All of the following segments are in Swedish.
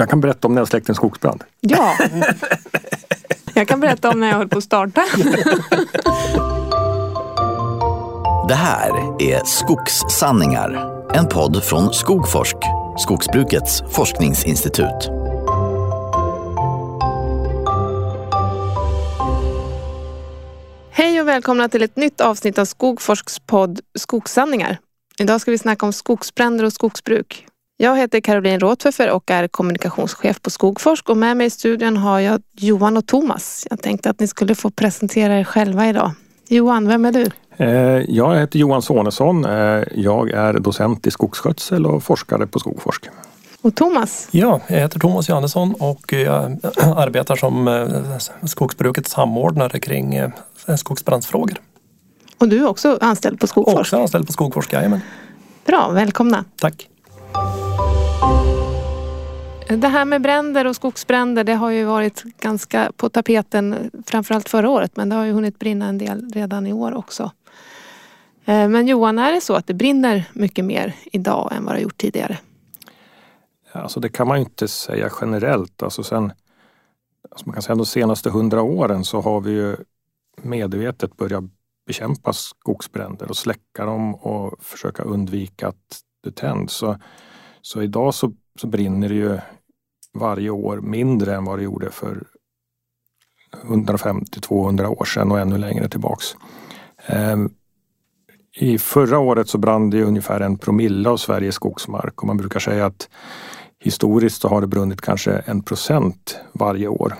Jag kan berätta om när jag släckte en skogsbrand. Ja! Jag kan berätta om när jag höll på att starta. Det här är Skogssanningar, en podd från Skogforsk, skogsbrukets forskningsinstitut. Hej och välkomna till ett nytt avsnitt av Skogforsks podd Skogssanningar. Idag ska vi snacka om skogsbränder och skogsbruk. Jag heter Caroline Råtfeffer och är kommunikationschef på Skogforsk och med mig i studion har jag Johan och Thomas. Jag tänkte att ni skulle få presentera er själva idag. Johan, vem är du? Eh, jag heter Johan Sonesson. Eh, jag är docent i skogsskötsel och forskare på Skogforsk. Och Thomas? Ja, jag heter Thomas Johannesson och jag arbetar som eh, skogsbrukets samordnare kring skogsbrandsfrågor. Och du är också anställd på Skogforsk? Också anställd på Skogforsk, jajamän. Bra, välkomna. Tack. Det här med bränder och skogsbränder det har ju varit ganska på tapeten framförallt förra året men det har ju hunnit brinna en del redan i år också. Eh, men Johan, är det så att det brinner mycket mer idag än vad det har gjort tidigare? Alltså det kan man ju inte säga generellt. Alltså sen, alltså man kan säga de senaste hundra åren så har vi ju medvetet börjat bekämpa skogsbränder och släcka dem och försöka undvika att det tänds. Så, så idag så, så brinner det ju varje år mindre än vad det gjorde för 150-200 år sedan och ännu längre tillbaks. Ehm, I förra året så brann det ungefär en promille av Sveriges skogsmark och man brukar säga att historiskt så har det brunnit kanske en procent varje år.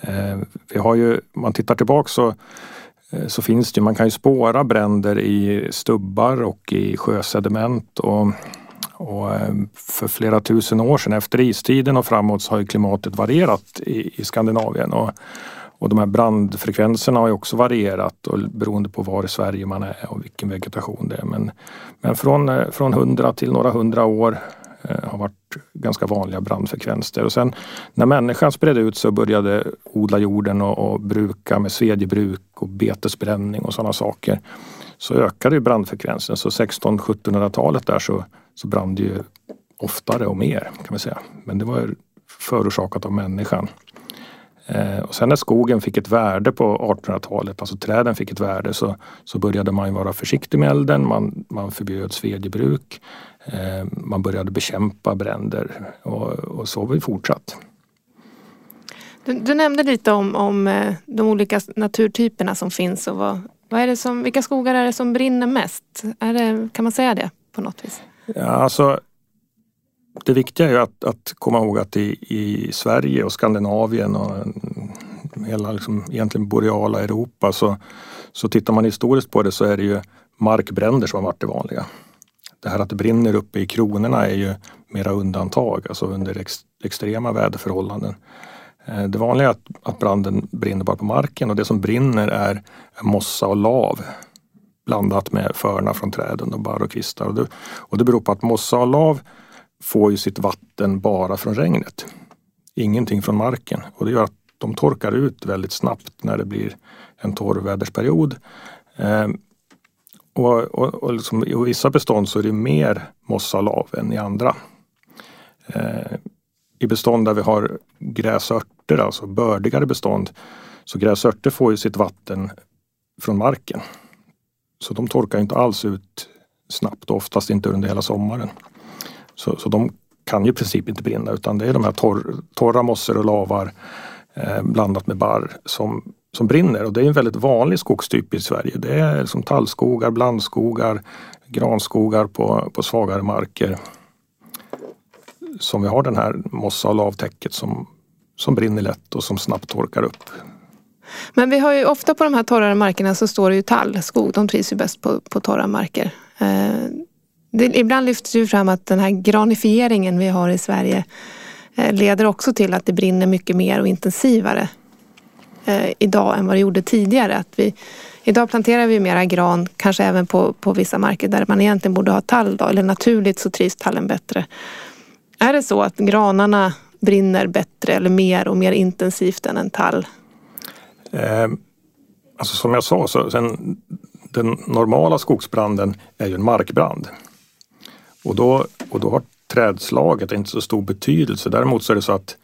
Ehm, vi har ju, om man tittar tillbaks så, eh, så finns det, man kan ju spåra bränder i stubbar och i sjösediment och och eh, för flera tusen år sedan, efter istiden och framåt, så har klimatet varierat i, i Skandinavien. Och, och de här brandfrekvenserna har ju också varierat och beroende på var i Sverige man är och vilken vegetation det är. Men, men från, eh, från 100 till några hundra år eh, har varit ganska vanliga brandfrekvenser. Och sen när människan spred ut sig och började odla jorden och, och bruka med svedjebruk och betesbränning och sådana saker så ökade ju brandfrekvensen. Så 1600-1700-talet där så så brann det ju oftare och mer kan man säga. Men det var förorsakat av människan. Eh, och sen när skogen fick ett värde på 1800-talet, alltså träden fick ett värde, så, så började man vara försiktig med elden. Man, man förbjöd svedjebruk. Eh, man började bekämpa bränder och, och så har vi fortsatt. Du, du, nämnde lite om, om eh, de olika naturtyperna som finns och vad, vad är det som, vilka skogar är det som brinner mest? Är det, kan man säga det på något vis? Ja, alltså, det viktiga är att, att komma ihåg att i, i Sverige och Skandinavien och mm, hela liksom, egentligen boreala Europa så, så tittar man historiskt på det så är det ju markbränder som har varit det vanliga. Det här att det brinner uppe i kronorna är ju mera undantag, alltså under ex, extrema väderförhållanden. Eh, det vanliga är att, att branden brinner bara på marken och det som brinner är mossa och lav blandat med förna från träden och barr och kvistar. Och det, och det beror på att mossa och lav får ju sitt vatten bara från regnet. Ingenting från marken och det gör att de torkar ut väldigt snabbt när det blir en torr vädersperiod. Eh, och, och, och liksom, I vissa bestånd så är det mer mossa och lav än i andra. Eh, I bestånd där vi har gräsörter, alltså bördigare bestånd, så gräsörter får ju sitt vatten från marken. Så de torkar inte alls ut snabbt och oftast inte under hela sommaren. Så, så de kan ju i princip inte brinna utan det är de här torr, torra mossor och lavar eh, blandat med barr som, som brinner och det är en väldigt vanlig skogstyp i Sverige. Det är som tallskogar, blandskogar, granskogar på, på svagare marker. Som vi har den här mossa och lavtäcket som, som brinner lätt och som snabbt torkar upp. Men vi har ju ofta på de här torrare markerna så står det ju tallskog. De trivs ju bäst på, på torra marker. Eh, det, ibland lyfts det ju fram att den här granifieringen vi har i Sverige eh, leder också till att det brinner mycket mer och intensivare eh, idag än vad det gjorde tidigare. Att vi, idag planterar vi mera gran, kanske även på, på vissa marker där man egentligen borde ha tall. Då, eller naturligt så trivs tallen bättre. Är det så att granarna brinner bättre eller mer och mer intensivt än en tall Eh, alltså som jag sa, så sen, den normala skogsbranden är ju en markbrand. Och då, och då har trädslaget inte så stor betydelse. Däremot så är det så att,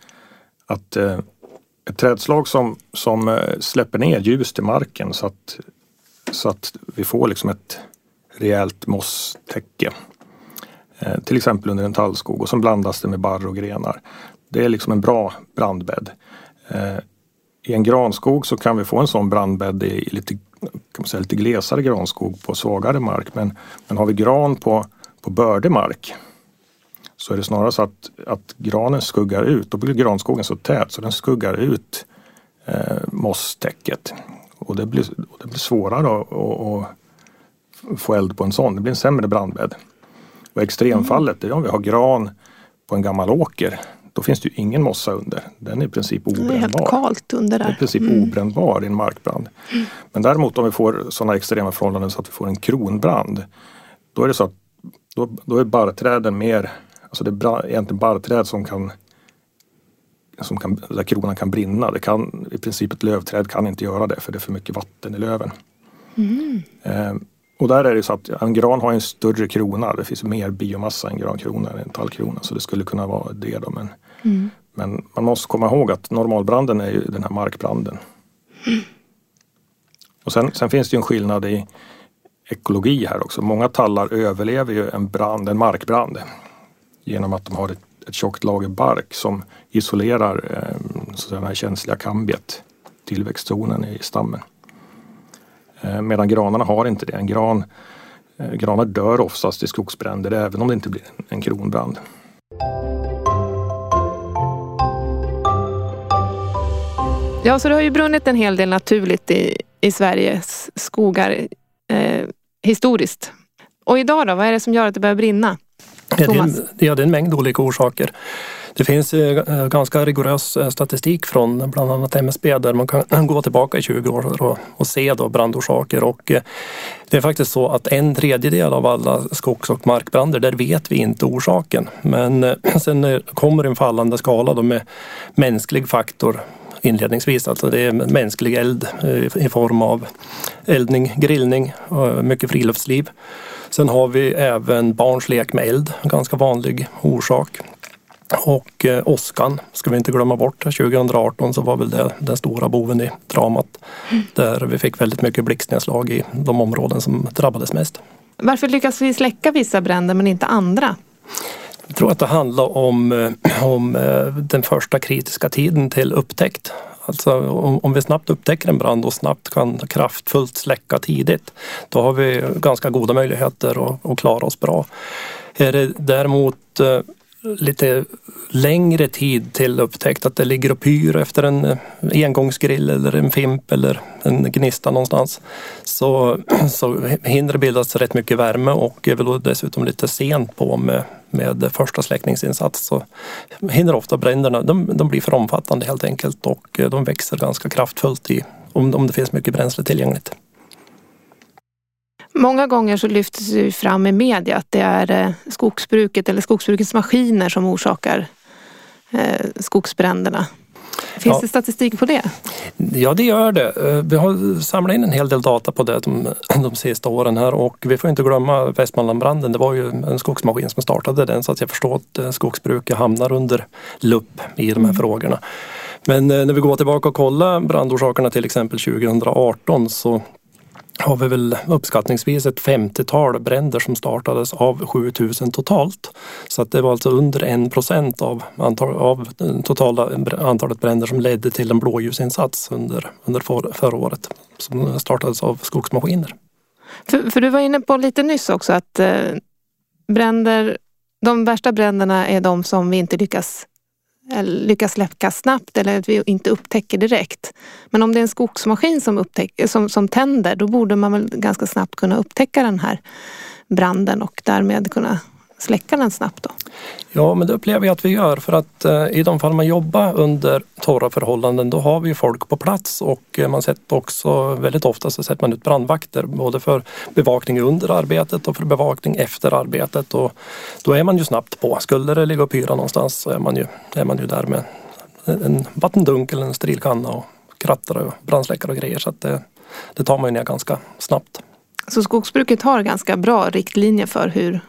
att eh, ett trädslag som, som eh, släpper ner ljus till marken så att, så att vi får liksom ett rejält mosstäcke. Eh, till exempel under en tallskog och så blandas det med barr och grenar. Det är liksom en bra brandbädd. Eh, i en granskog så kan vi få en sån brandbädd i lite, kan man säga, lite glesare granskog på svagare mark. Men, men har vi gran på, på bördig mark så är det snarare så att, att granen skuggar ut. Då blir granskogen så tät så den skuggar ut eh, mosstäcket. Och det blir, och det blir svårare att, att, få eld på en sån. Det blir en sämre brandbädd. Och extremfallet är om vi har gran på en gammal åker. Då finns det ju ingen mossa under. Den är i princip obrännbar. Det är helt kallt under där. Den är i princip mm. obrännbar i en markbrand. Mm. Men däremot om vi får sådana extrema förhållanden så att vi får en kronbrand. Då är det så att då, då är barrträden mer, alltså det är egentligen barrträd som kan som kan, där kronan kan brinna. Det kan, I princip ett lövträd kan inte göra det för det är för mycket vatten i löven. Mm. Eh, och där är det så att en gran har en större krona. Det finns mer biomassa i en grankrona än en tallkrona. Så det skulle kunna vara det. Då. Men, mm. men man måste komma ihåg att normalbranden är ju den här markbranden. Mm. Och sen, sen, finns det ju en skillnad i ekologi här också. Många tallar överlever ju en brand, en markbrand genom att de har ett, ett tjockt lager bark som isolerar eh, så den här känsliga kambiet, tillväxtzonen i stammen. Eh, medan granarna har inte det. En gran, eh, granar dör oftast i skogsbränder även om det inte blir en kronbrand. Ja, så det har ju brunnit en hel del naturligt i, i Sveriges skogar eh, historiskt. Och idag då, vad är det som gör att det börjar brinna? Ja, det, är en, ja, det är en mängd olika orsaker. Det finns eh, ganska rigorös eh, statistik från bland annat MSB där man kan gå tillbaka i 20 år och, och se då brandorsaker. Och eh, det är faktiskt så att en tredjedel av alla skogs och markbrander, där vet vi inte orsaken. Men sen kommer en fallande skala då med mänsklig faktor inledningsvis. Alltså det är mänsklig eld eh, i form av eldning, grillning, och mycket friluftsliv. Sen har vi även barns lek med eld, en ganska vanlig orsak. Och eh, åskan ska vi inte glömma bort. 2018 så var väl det den stora boven i dramat. Mm. Där vi fick väldigt mycket blixtnedslag i de områden som drabbades mest. Varför lyckas vi släcka vissa bränder men inte andra? Jag tror att det handlar om, eh, om eh, den första kritiska tiden till upptäckt. Alltså om, om vi snabbt upptäcker en brand och snabbt kan kraftfullt släcka tidigt, då har vi ganska goda möjligheter att, att klara oss bra. Är det däremot eh, lite längre tid till upptäckt att det ligger och pyr efter en eh, engångsgrill eller en fimp eller en gnista någonstans så, så hinner det bildas rätt mycket värme och är väl dessutom lite sent på med, med första släckningsinsats så hinner ofta bränderna, de, de blir för omfattande helt enkelt och eh, de växer ganska kraftfullt i, om, om det finns mycket bränsle tillgängligt. Många gånger så lyfts det fram i media att det är eh, skogsbruket eller skogsbrukets maskiner som orsakar eh, skogsbränderna. Finns ja. det statistik på det? Ja, det gör det. Eh, vi har samlat in en hel del data på det de, de sista åren här och vi får inte glömma Västmanlandbranden. Det var ju en skogsmaskin som startade den så att jag förstår att skogsbruket hamnar under lupp i de här mm. frågorna. Men när vi går tillbaka och kollar brandorsakerna till exempel 2018 så har vi väl uppskattningsvis ett 50-tal bränder som startades av 7000 totalt. Så att det var alltså under en procent av, antal, av totala antalet bränder som ledde till en blåljusinsats under, under för, förra året som startades av skogsmaskiner. För, för, du var inne på lite nyss också att eh, bränder, de värsta bränderna är de som vi inte lyckas Eh, lyckas släcka snabbt eller att vi inte upptäcker direkt. Men om det är en skogsmaskin som, upptäck, som, som tänder då borde man väl ganska snabbt kunna upptäcka den här branden och därmed kunna släcka den snabbt då? Ja, men det upplever jag att vi gör för att eh, i de fall man jobbar under torra förhållanden då har vi folk på plats och eh, man sätter också väldigt ofta så sätter man ut brandvakter både för bevakning under arbetet och för bevakning efter arbetet och då är man ju snabbt på. Skulle det ligga och pyra någonstans så är man ju, är man ju där med en vattendunk eller en strilkanna och krattare och brandsläckare och grejer så att det, det tar man ju ner ganska snabbt. Så skogsbruket har ganska bra riktlinjer för hur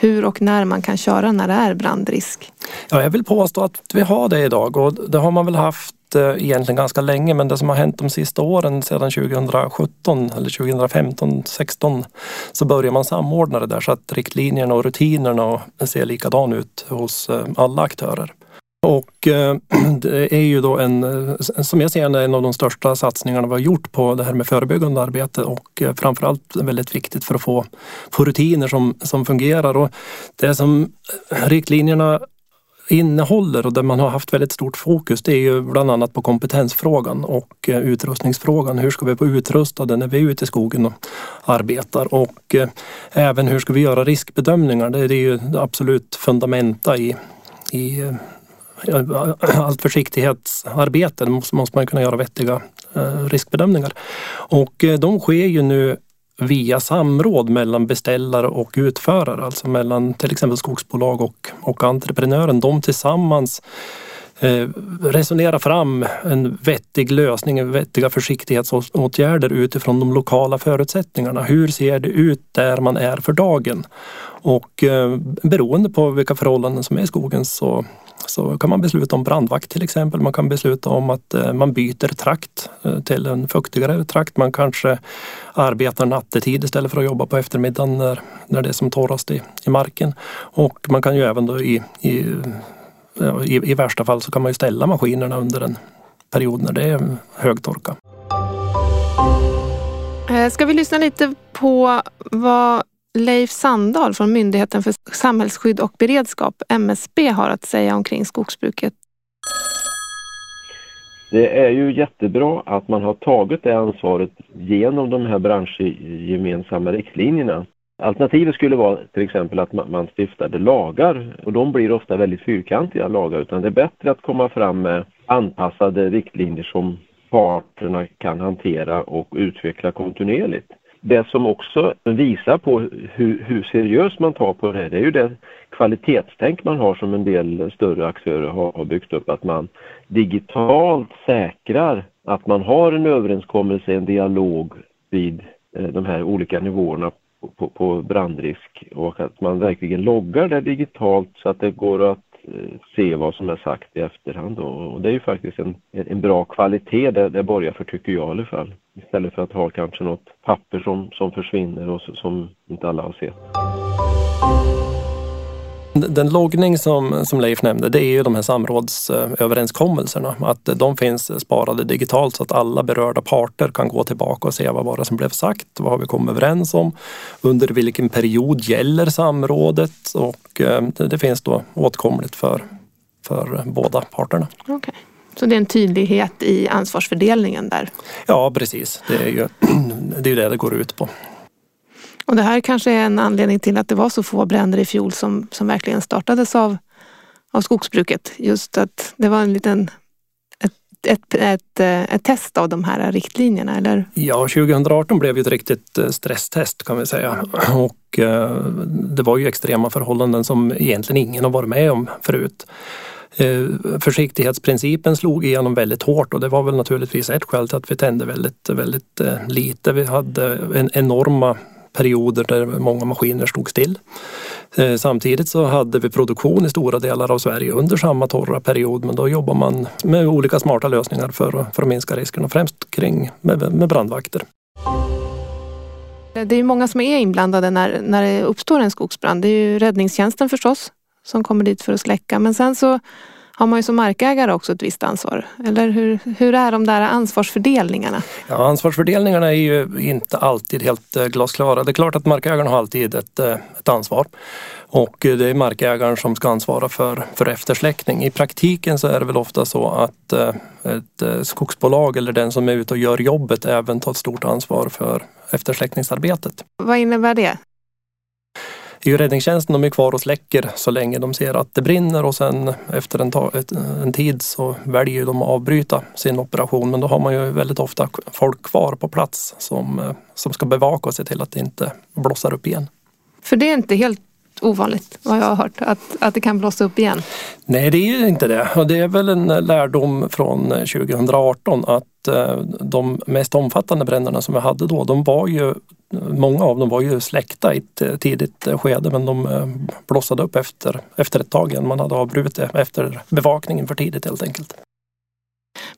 hur och när man kan köra när det är brandrisk? Ja, jag vill påstå att vi har det idag och det har man väl haft eh, egentligen ganska länge men det som har hänt de sista åren sedan 2017 eller 2015, 16 så börjar man samordna det där så att riktlinjerna och rutinerna ser likadana ut hos eh, alla aktörer. Och eh, det är ju då en, eh, som jag ser det, en av de största satsningarna vi har gjort på det här med förebyggande arbete och eh, framförallt väldigt viktigt för att få, få rutiner som, som fungerar. Och det som riktlinjerna innehåller och där man har haft väldigt stort fokus det är ju bland annat på kompetensfrågan och utrustningsfrågan. Hur ska vi vara utrustade när vi är ute i skogen och arbetar och även hur ska vi göra riskbedömningar? Det är ju absolut fundamenta i, i allt försiktighetsarbete måste, måste man kunna göra vettiga eh, riskbedömningar. Och eh, de sker ju nu via samråd mellan beställare och utförare, alltså mellan till exempel skogsbolag och, och entreprenören. De tillsammans eh, resonera fram en vettig lösning, vettiga försiktighetsåtgärder utifrån de lokala förutsättningarna. Hur ser det ut där man är för dagen? Och beroende på vilka förhållanden som är i skogen så så kan man besluta om brandvakt till exempel. Man kan besluta om att eh, man byter trakt eh, till en fuktigare trakt. Man kanske arbetar nattetid istället för att jobba på eftermiddagen när, när det är som torrast i, i marken. Och man kan ju även då i, i, i, i värsta fall så kan man ju ställa maskinerna under en period när det är högtorka. Eh, ska vi lyssna lite på vad Leif Sandahl från Myndigheten för samhällsskydd och beredskap, MSB, har att säga omkring skogsbruket. Det är ju jättebra att man har tagit det ansvaret genom de här branschgemensamma riktlinjerna. Alternativet skulle vara till exempel att man stiftade lagar och de blir ofta väldigt fyrkantiga lagar utan det är bättre att komma fram med anpassade riktlinjer som parterna kan hantera och utveckla kontinuerligt. Det som också visar på hur, hur seriöst man tar på det här, det är ju det kvalitetstänk man har som en del större aktörer har, har byggt upp. Att man digitalt säkrar att man har en överenskommelse, en dialog vid eh, de här olika nivåerna på, på brandrisk och att man verkligen loggar det digitalt så att det går att se vad som är sagt i efterhand. Och det är ju faktiskt en, en bra kvalitet det, det borgar för, tycker jag i alla fall. Istället för att ha kanske något papper som, som försvinner och som inte alla har sett. Den loggning som, som Leif nämnde, det är ju de här samrådsöverenskommelserna. Att de finns sparade digitalt så att alla berörda parter kan gå tillbaka och se vad var det som blev sagt, vad har vi kommit överens om, under vilken period gäller samrådet och eh, det, det finns då åtkomligt för, för båda parterna. Okay. Så det är en tydlighet i ansvarsfördelningen där? Ja, precis. Det är ju det, är det det går ut på. Och det här kanske är en anledning till att det var så få bränder i fjol som, som verkligen startades av, av skogsbruket. Just att det var en liten ett, ett, ett, eh, test av de här riktlinjerna, eller? Ja, 2018 blev ju ett riktigt eh, stresstest kan vi säga. Och eh, det var ju extrema förhållanden som egentligen ingen har varit med om förut. Eh, försiktighetsprincipen slog igenom väldigt hårt och det var väl naturligtvis ett skäl till att vi tände väldigt, väldigt eh, lite. Vi hade en enorma perioder där många maskiner stod still. Eh, samtidigt så hade vi produktion i stora delar av Sverige under samma torra period men då jobbar man med olika smarta lösningar för, för att minska riskerna, främst kring med, med brandvakter. Det är många som är inblandade när, när det uppstår en skogsbrand. Det är ju räddningstjänsten förstås som kommer dit för att släcka men sen så har man ju som markägare också ett visst ansvar. Eller hur, hur är de där ansvarsfördelningarna? Ja, ansvarsfördelningarna är ju inte alltid helt eh, glasklara. Det är klart att markägaren har alltid ett, eh, ett ansvar. Och det är markägaren som ska ansvara för, för eftersläckning. I praktiken så är det väl ofta så att eh, ett skogsbolag eller den som är ute och gör jobbet även tar ett stort ansvar för eftersläckningsarbetet. Vad innebär det? Är ju räddningstjänsten de är kvar och släcker så länge de ser att det brinner och sen efter en, en tid så väljer de att avbryta sin operation. Men då har man ju väldigt ofta folk kvar på plats som, eh, som ska bevaka och se till att det inte blossar upp igen. För det är inte helt ovanligt vad jag har hört, att, att det kan blossa upp igen. Nej, det är inte det. Och det är väl en lärdom från 2018 att eh, de mest omfattande bränderna som vi hade då, de var ju Många av dem var ju släckta i ett eh, tidigt eh, skede men de blossade upp efter, efter ett tag igen. Man hade avbrutit efter bevakningen för tidigt helt enkelt.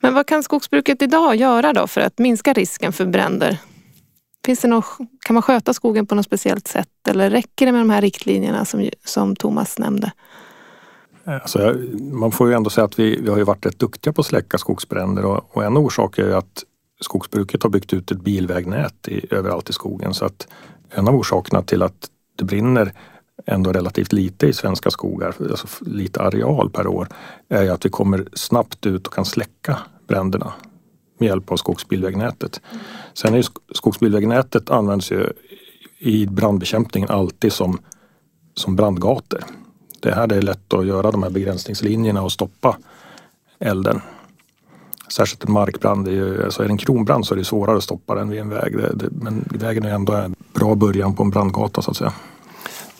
Men vad kan skogsbruket idag göra då för att minska risken för bränder? Finns det någon, kan man sköta skogen på något speciellt sätt eller räcker det med de här riktlinjerna som, som Thomas nämnde? Eh, alltså, man får ju ändå säga att vi, vi har ju varit rätt duktiga på att släcka skogsbränder och, och en orsak är att skogsbruket har byggt ut ett bilvägnät i, överallt i skogen så att en av orsakerna till att det brinner ändå relativt lite i svenska skogar, alltså lite areal per år, är ju att vi kommer snabbt ut och kan släcka bränderna med hjälp av skogsbilvägnätet. Sen är ju skogsbilvägnätet används ju i brandbekämpningen alltid som, som brandgator. Det är här det är lätt att göra de här begränsningslinjerna och stoppa elden. Särskilt en markbrand, är ju, alltså är det en kronbrand så är det svårare att stoppa den vid en väg. Det, det, men vägen är ändå en bra början på en brandgata så att säga.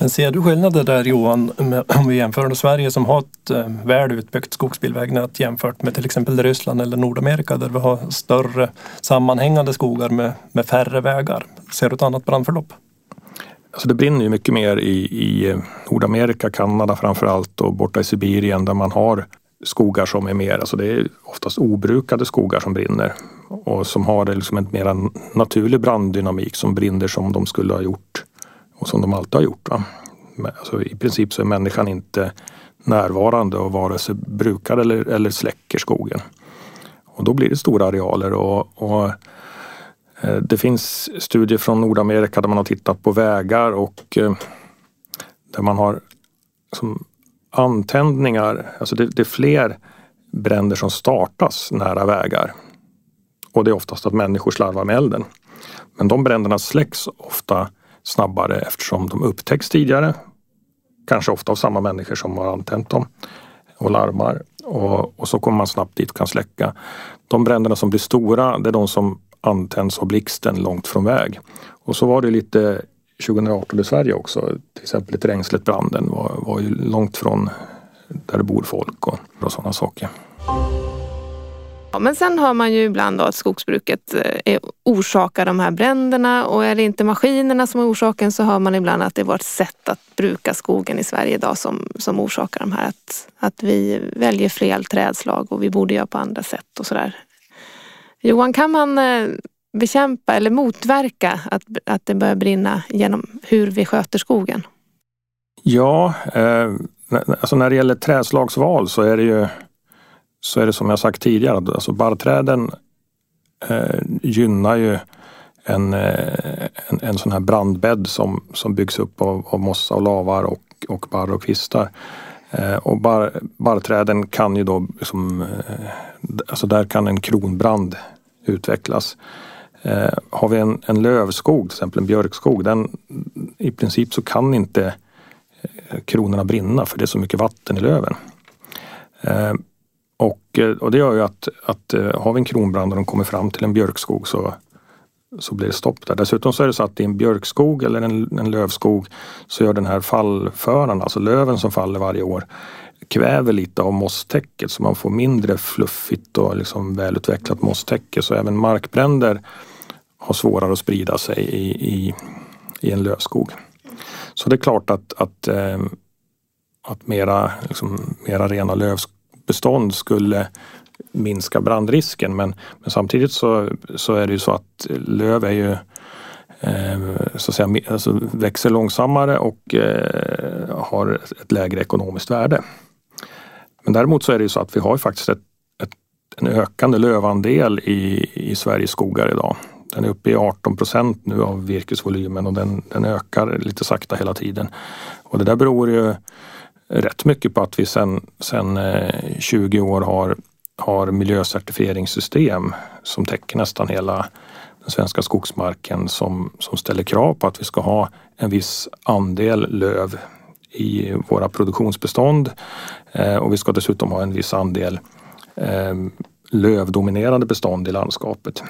Men ser du skillnader där Johan, om vi jämför med Sverige som har ett eh, väl utbyggt skogsbilvägnät jämfört med till exempel Ryssland eller Nordamerika där vi har större sammanhängande skogar med, med färre vägar. Ser du ett annat brandförlopp? Alltså det brinner ju mycket mer i, i eh, Nordamerika, Kanada framför allt och borta i Sibirien där man har skogar som är mer, alltså det är oftast obrukade skogar som brinner och som har liksom en mer naturlig branddynamik som brinner som de skulle ha gjort och som de alltid har gjort. Va? Alltså I princip så är människan inte närvarande och vare sig brukar eller, eller släcker skogen. Och då blir det stora arealer och, och eh, det finns studier från Nordamerika där man har tittat på vägar och eh, där man har som antändningar, alltså det, det, är fler bränder som startas nära vägar. Och det är oftast att människor slarvar med elden. Men de bränderna släcks ofta snabbare eftersom de upptäcks tidigare. Kanske ofta av samma människor som har antänt dem och larmar. Och, och så kommer man snabbt dit och kan släcka. De bränderna som blir stora, det är de som antänds av blixten långt från väg. Och så var det lite 2018 i Sverige också. Till exempel i Trängsletbranden var, var ju långt från där det bor folk och, och sådana saker. Ja, men sen har man ju ibland då att skogsbruket eh, orsakar de här bränderna och är det inte maskinerna som är orsaken så hör man ibland att det är vårt sätt att bruka skogen i Sverige idag som, som orsakar de här. Att, att vi väljer fel trädslag och vi borde göra på andra sätt och sådär. Johan, kan man eh, bekämpa eller motverka att, att det börjar brinna genom hur vi sköter skogen? Ja, eh, alltså när det gäller trädslagsval så är det ju så är det som jag sagt tidigare, alltså barrträden eh, gynnar ju en, eh, en, en, sån här brandbädd som, som byggs upp av, av mossa och lavar och, och barr och kvistar. Eh, och bar, barrträden kan ju då, liksom, eh, alltså där kan en kronbrand utvecklas. Eh, har vi en, en lövskog, till exempel en björkskog, den, i princip så kan inte eh, kronorna brinna för det är så mycket vatten i löven. Eh, och, eh, och det gör ju att, att eh, har vi en kronbrand och de kommer fram till en björkskog så, så blir det stopp där. Dessutom så är det så att i en björkskog eller en, en lövskog så gör den här fallföran, alltså löven som faller varje år, kväver lite av mosstäcket så man får mindre fluffigt och liksom välutvecklat mosstäcke. Så även markbränder har svårare att sprida sig i, i, i en lövskog. Så det är klart att, att, eh, att mera, liksom, mera rena lövskog bestånd skulle minska brandrisken. Men, men samtidigt så, så är det ju så att löv är ju eh, så att säga, alltså växer långsammare och eh, har ett lägre ekonomiskt värde. Men däremot så är det ju så att vi har faktiskt ett, ett, en ökande lövandel i, i Sveriges skogar idag. Den är uppe i 18 procent nu av virkesvolymen och den, den ökar lite sakta hela tiden. Och det där beror ju rätt mycket på att vi sedan sen 20 eh, år har, har miljöcertifieringssystem som täcker nästan hela den svenska skogsmarken som, som ställer krav på att vi ska ha en viss andel löv i våra produktionsbestånd eh, och vi ska dessutom ha en viss andel eh, lövdominerade bestånd i landskapet.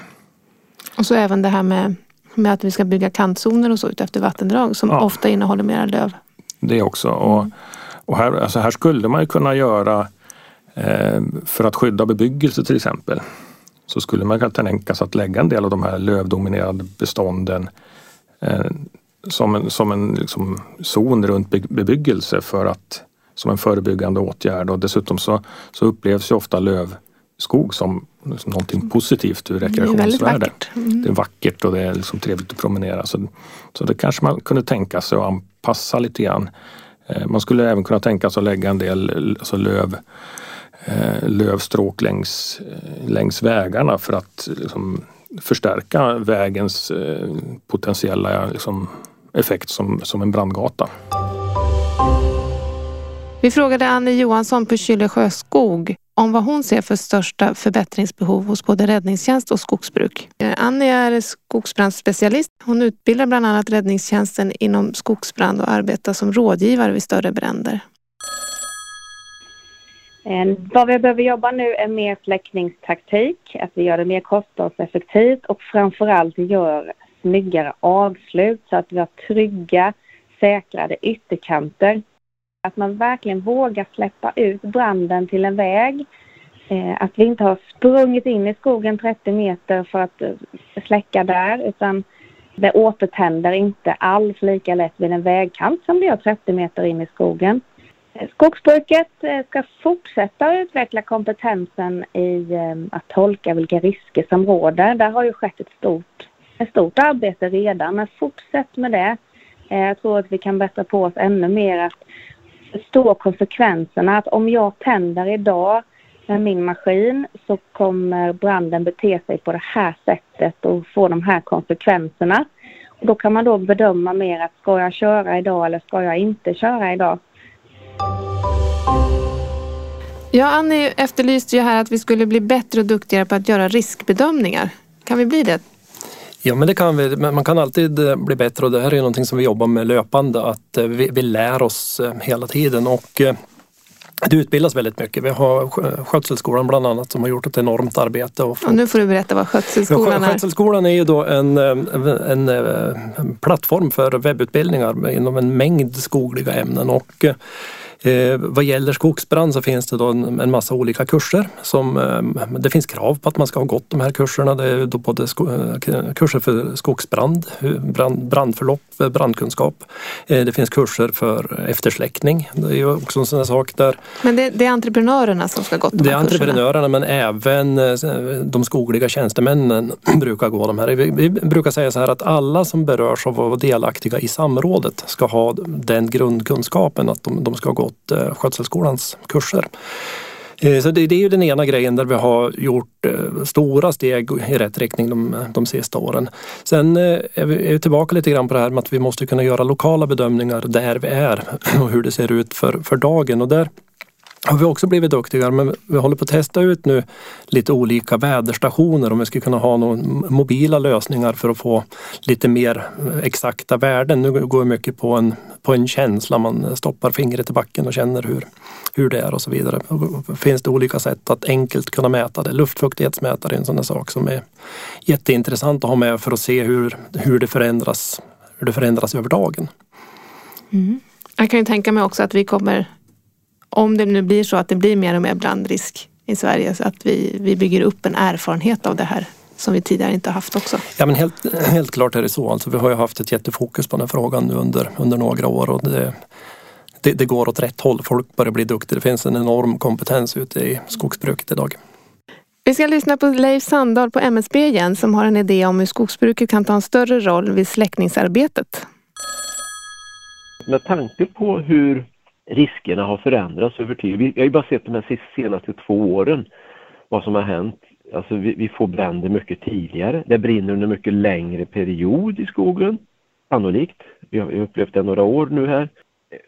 Och så även det här med, med att vi ska bygga kantzoner och så ut efter vattendrag som ja. ofta innehåller mera löv. det också. Och, och här, alltså här skulle man ju kunna göra eh, för att skydda bebyggelse till exempel så skulle man kunna tänka sig att lägga en del av de här lövdominerade bestånden eh, som en, som en liksom, zon runt bebyggelse för att som en förebyggande åtgärd och dessutom så, så upplevs ju ofta lövskog som, någonting positivt ur rekreationsvärde. Det är, mm. det är vackert och det är liksom trevligt att promenera. Så, så det kanske man kunde tänka sig att anpassa lite grann. Eh, man skulle även kunna tänka sig att lägga en del alltså löv, eh, lövstråk längs, eh, längs vägarna för att liksom, förstärka vägens potentiella liksom, effekt som, som en brandgata. Vi frågade Annie Johansson på Kylle Sjöskog om vad hon ser för största förbättringsbehov hos både räddningstjänst och skogsbruk. Eh, Annie är skogsbrandspecialist. Hon utbildar bland annat räddningstjänsten inom skogsbrand och arbetar som rådgivare vid större bränder. Eh, vad vi behöver jobba nu är mer släckningstaktik, att vi gör det mer kostnadseffektivt och framförallt gör snyggare avslut så att vi har trygga, säkrade ytterkanter att man verkligen vågar släppa ut branden till en väg. Eh, att vi inte har sprungit in i skogen 30 meter för att eh, släcka där utan det återtänder inte alls lika lätt vid en vägkant som det gör 30 meter in i skogen. Eh, skogsbruket ska fortsätta utveckla kompetensen i att tolka vilka risker som råder. Där har ju skett ett stort, ett stort arbete redan, men fortsätt med det. Jag tror att vi kan bättra på oss ännu mer att förstå konsekvenserna. Att om jag tänder idag med min maskin så kommer branden bete sig på det här sättet och få de här konsekvenserna. Och då kan man då bedöma mer att ska jag köra idag eller ska jag inte köra idag? Ja, Annie efterlyste ju här att vi skulle bli bättre och duktigare på att göra riskbedömningar. Kan vi bli det? Ja, men det kan vi. Men man kan alltid eh, bli bättre och det här är någonting som vi jobbar med löpande, att eh, vi, vi lär oss eh, hela tiden. Och det utbildas väldigt mycket. Vi har Skötselskolan bland annat som har gjort ett enormt arbete. Och, och nu får du berätta vad Skötselskolan är. Skötselskolan är ju då en, en, en plattform för webbutbildningar inom en mängd skogliga ämnen. Och Eh, vad gäller skogsbrand så finns det då en, en massa olika kurser. Som, eh, det finns krav på att man ska ha gått de här kurserna. Det är då både sko, eh, kurser för skogsbrand, brand, brandförlopp, eh, brandkunskap. Eh, det finns kurser för eftersläckning. Det är ju också en sån sak där. Men det, det, är entreprenörerna som ska gå de här Det är entreprenörerna men även eh, de skogliga tjänstemännen brukar gå de här. Vi, vi brukar säga så här att alla som berörs av att vara delaktiga i samrådet ska ha den grundkunskapen att de, de ska ha mot eh, Skötselskolans kurser. Eh, så det, det, är ju den ena grejen där vi har gjort eh, stora steg i rätt riktning de, de sista åren. Sen är vi, är vi tillbaka lite grann på det här med att vi måste kunna göra lokala bedömningar där vi är och hur det ser ut för, för dagen. Och där har vi också blivit duktigare men vi håller på att testa ut nu lite olika väderstationer om vi skulle kunna ha några mobila lösningar för att få lite mer exakta värden. Nu går det mycket på en, på en känsla, man stoppar fingret i backen och känner hur, hur det är och så vidare. Finns det olika sätt att enkelt kunna mäta det? Luftfuktighetsmätare är en sån sak som är jätteintressant att ha med för att se hur, hur, det, förändras, hur det förändras över dagen. Mm. Jag kan ju tänka mig också att vi kommer om det nu blir så att det blir mer och mer brandrisk i Sverige så att vi, vi bygger upp en erfarenhet av det här som vi tidigare inte haft också. Ja men helt, helt klart är det så. Alltså, vi har ju haft ett jättefokus på den här frågan nu under, under några år och det, det, det går åt rätt håll. Folk börjar bli duktiga. Det finns en enorm kompetens ute i skogsbruket idag. Vi ska lyssna på Leif Sandahl på MSB igen som har en idé om hur skogsbruket kan ta en större roll vid släckningsarbetet. Med tanke på hur riskerna har förändrats över tid. Vi har ju bara sett de här senaste två åren vad som har hänt. Alltså vi, vi får bränder mycket tidigare. Det brinner under mycket längre period i skogen. Sannolikt. Vi har upplevt det några år nu här.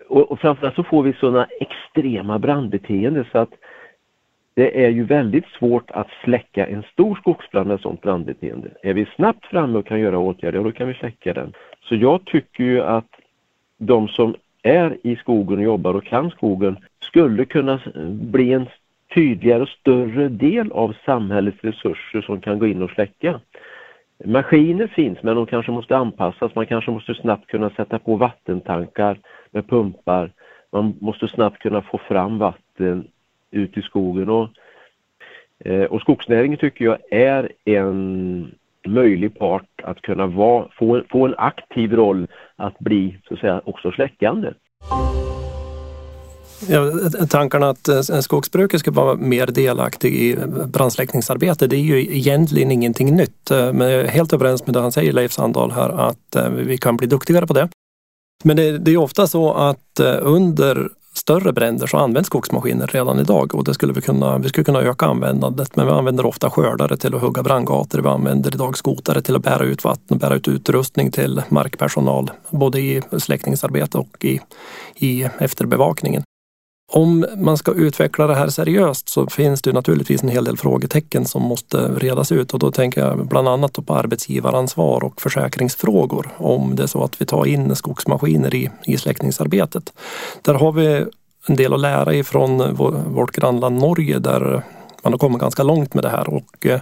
Och, och framförallt så får vi sådana extrema brandbeteenden så att det är ju väldigt svårt att släcka en stor skogsbrand med sådant brandbeteende. Är vi snabbt framme och kan göra åtgärder, då kan vi släcka den. Så jag tycker ju att de som är i skogen och jobbar och kan skogen skulle kunna bli en tydligare och större del av samhällets resurser som kan gå in och släcka. Maskiner finns men de kanske måste anpassas. Man kanske måste snabbt kunna sätta på vattentankar med pumpar. Man måste snabbt kunna få fram vatten ut i skogen. Och, eh, och skogsnäringen tycker jag är en möjlig part att kunna vara, få, få en aktiv roll att bli så att säga också släckande. Ja, tankarna att skogsbruket ska vara mer delaktig i eh, brandsläckningsarbete, det är ju egentligen ingenting nytt. Eh, men jag är helt överens med det han säger, Leif Sandahl, här att eh, vi kan bli duktigare på det. Men det, det är ofta så att under större bränder så används skogsmaskiner redan idag och det skulle vi kunna, vi skulle kunna öka användandet men vi använder ofta skördare till att hugga brandgator. Vi använder idag skotare till att bära ut vatten och bära ut utrustning till markpersonal både i släckningsarbete och i, i efterbevakningen. Om man ska utveckla det här seriöst så finns det naturligtvis en hel del frågetecken som måste redas ut. Och då tänker jag bland annat på arbetsgivaransvar och försäkringsfrågor. Om det är så att vi tar in skogsmaskiner i, i släckningsarbetet. Där har vi en del att lära ifrån vårt grannland Norge där man har kommit ganska långt med det här. Och eh,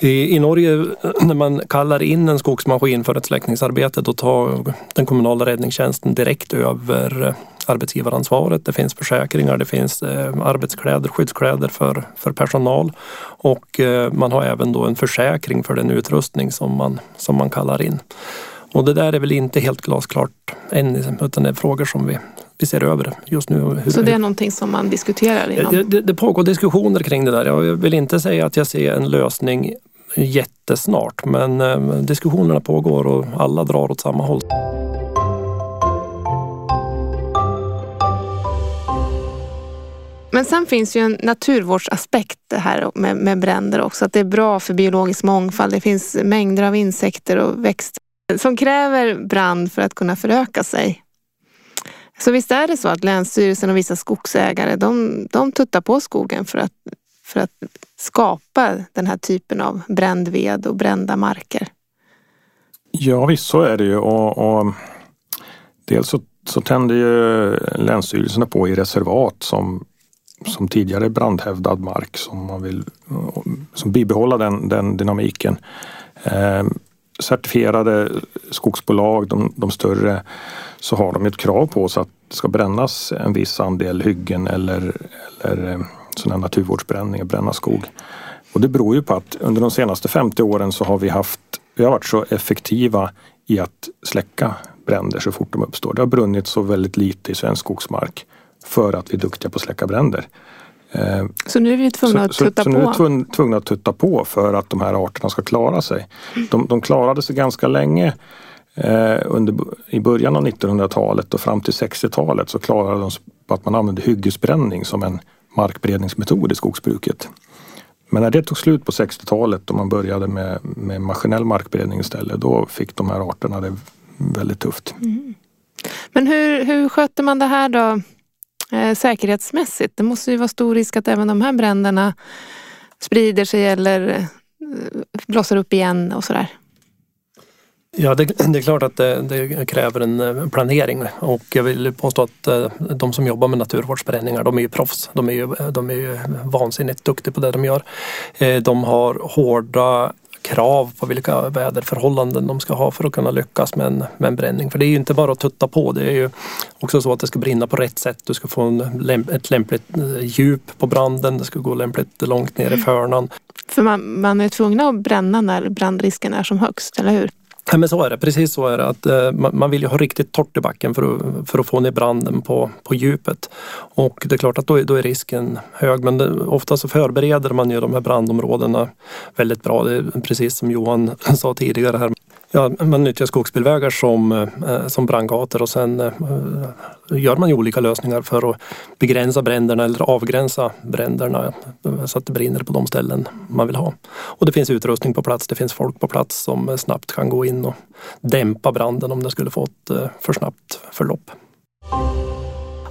i, I Norge när man kallar in en skogsmaskin för ett släckningsarbete då tar den kommunala räddningstjänsten direkt över eh, arbetsgivaransvaret. Det finns försäkringar, det finns eh, arbetskläder, skyddskläder för, för personal och eh, man har även då en försäkring för den utrustning som man, som man kallar in. Och det där är väl inte helt glasklart än utan det är frågor som vi, vi ser över just nu. Så det är någonting som man diskuterar inom? Det, det pågår diskussioner kring det där. Jag vill inte säga att jag ser en lösning jättesnart men eh, diskussionerna pågår och alla drar åt samma håll. Men sen finns ju en naturvårdsaspekt här med, med bränder också. Att det är bra för biologisk mångfald. Det finns mängder av insekter och växter som kräver brand för att kunna föröka sig. Så visst är det så att Länsstyrelsen och vissa skogsägare de, de tuttar på skogen för att, för att skapa den här typen av bränd ved och brända marker? Ja visst så är det ju och, och dels så, så tänder ju länsstyrelserna på i reservat som som tidigare brandhävdad mark som man vill som bibehålla den, den dynamiken. Eh, certifierade skogsbolag, de, de, större, så har de ett krav på sig att det ska brännas en viss andel hyggen eller, eller eh, sådana naturvårdsbränningar, bränna skog. Och det beror ju på att under de senaste 50 åren så har vi haft, vi har varit så effektiva i att släcka bränder så fort de uppstår. Det har brunnit så väldigt lite i svensk skogsmark för att vi är duktiga på att släcka bränder. Eh, så nu är vi tvungna att tutta så, på? Så nu är vi tvungna att tutta på för att de här arterna ska klara sig. De, de klarade sig ganska länge eh, under, i början av 1900-talet och fram till 60-talet så klarade de sig på att man använde hyggesbränning som en markberedningsmetod i skogsbruket. Men när det tog slut på 60-talet och man började med, med maskinell markberedning istället, då fick de här arterna det väldigt tufft. Mm. Men hur, hur sköter man det här då? Eh, säkerhetsmässigt? Det måste ju vara stor risk att även de här bränderna sprider sig eller eh, blossar upp igen och sådär. Ja, det, det, är klart att det, det, kräver en eh, planering och jag vill påstå att eh, de som jobbar med naturvårdsbränningar, de är ju proffs. De är ju, de är ju vansinnigt duktiga på det de gör. Eh, de har hårda krav på vilka väderförhållanden de ska ha för att kunna lyckas med en, med en bränning. För det är ju inte bara att tutta på, det är ju också så att det ska brinna på rätt sätt. Du ska få en, ett lämpligt eh, djup på branden, det ska gå lämpligt långt ner i mm. förnan. För man, man är tvungna att bränna när brandrisken är som högst, eller hur? Ja, men så är det, precis så är det. Att, eh, man vill ju ha riktigt torrt i backen för att, för att få ner branden på, på djupet. Och det är klart att då, då är risken hög men det, ofta så förbereder man ju de här brandområdena väldigt bra. Det är precis som Johan sa tidigare här. Ja, man nyttjar skogsbilvägar som, eh, som brandgator och sen eh, gör man ju olika lösningar för att begränsa bränderna eller avgränsa bränderna eh, så att det brinner på de ställen man vill ha. Och det finns utrustning på plats, det finns folk på plats som snabbt kan gå in och dämpa branden om den skulle få ett för snabbt förlopp.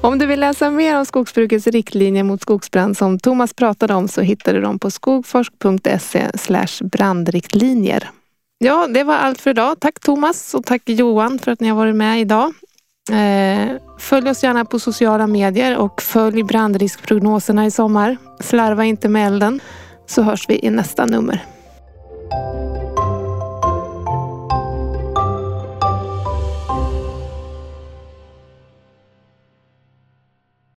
Om du vill läsa mer om skogsbrukets riktlinjer mot skogsbrand som Thomas pratade om så hittar du dem på skogforsk.se brandriktlinjer. Ja, det var allt för idag. Tack Thomas och tack Johan för att ni har varit med idag. Eh, följ oss gärna på sociala medier och följ brandriskprognoserna i sommar. Slarva inte med elden så hörs vi i nästa nummer.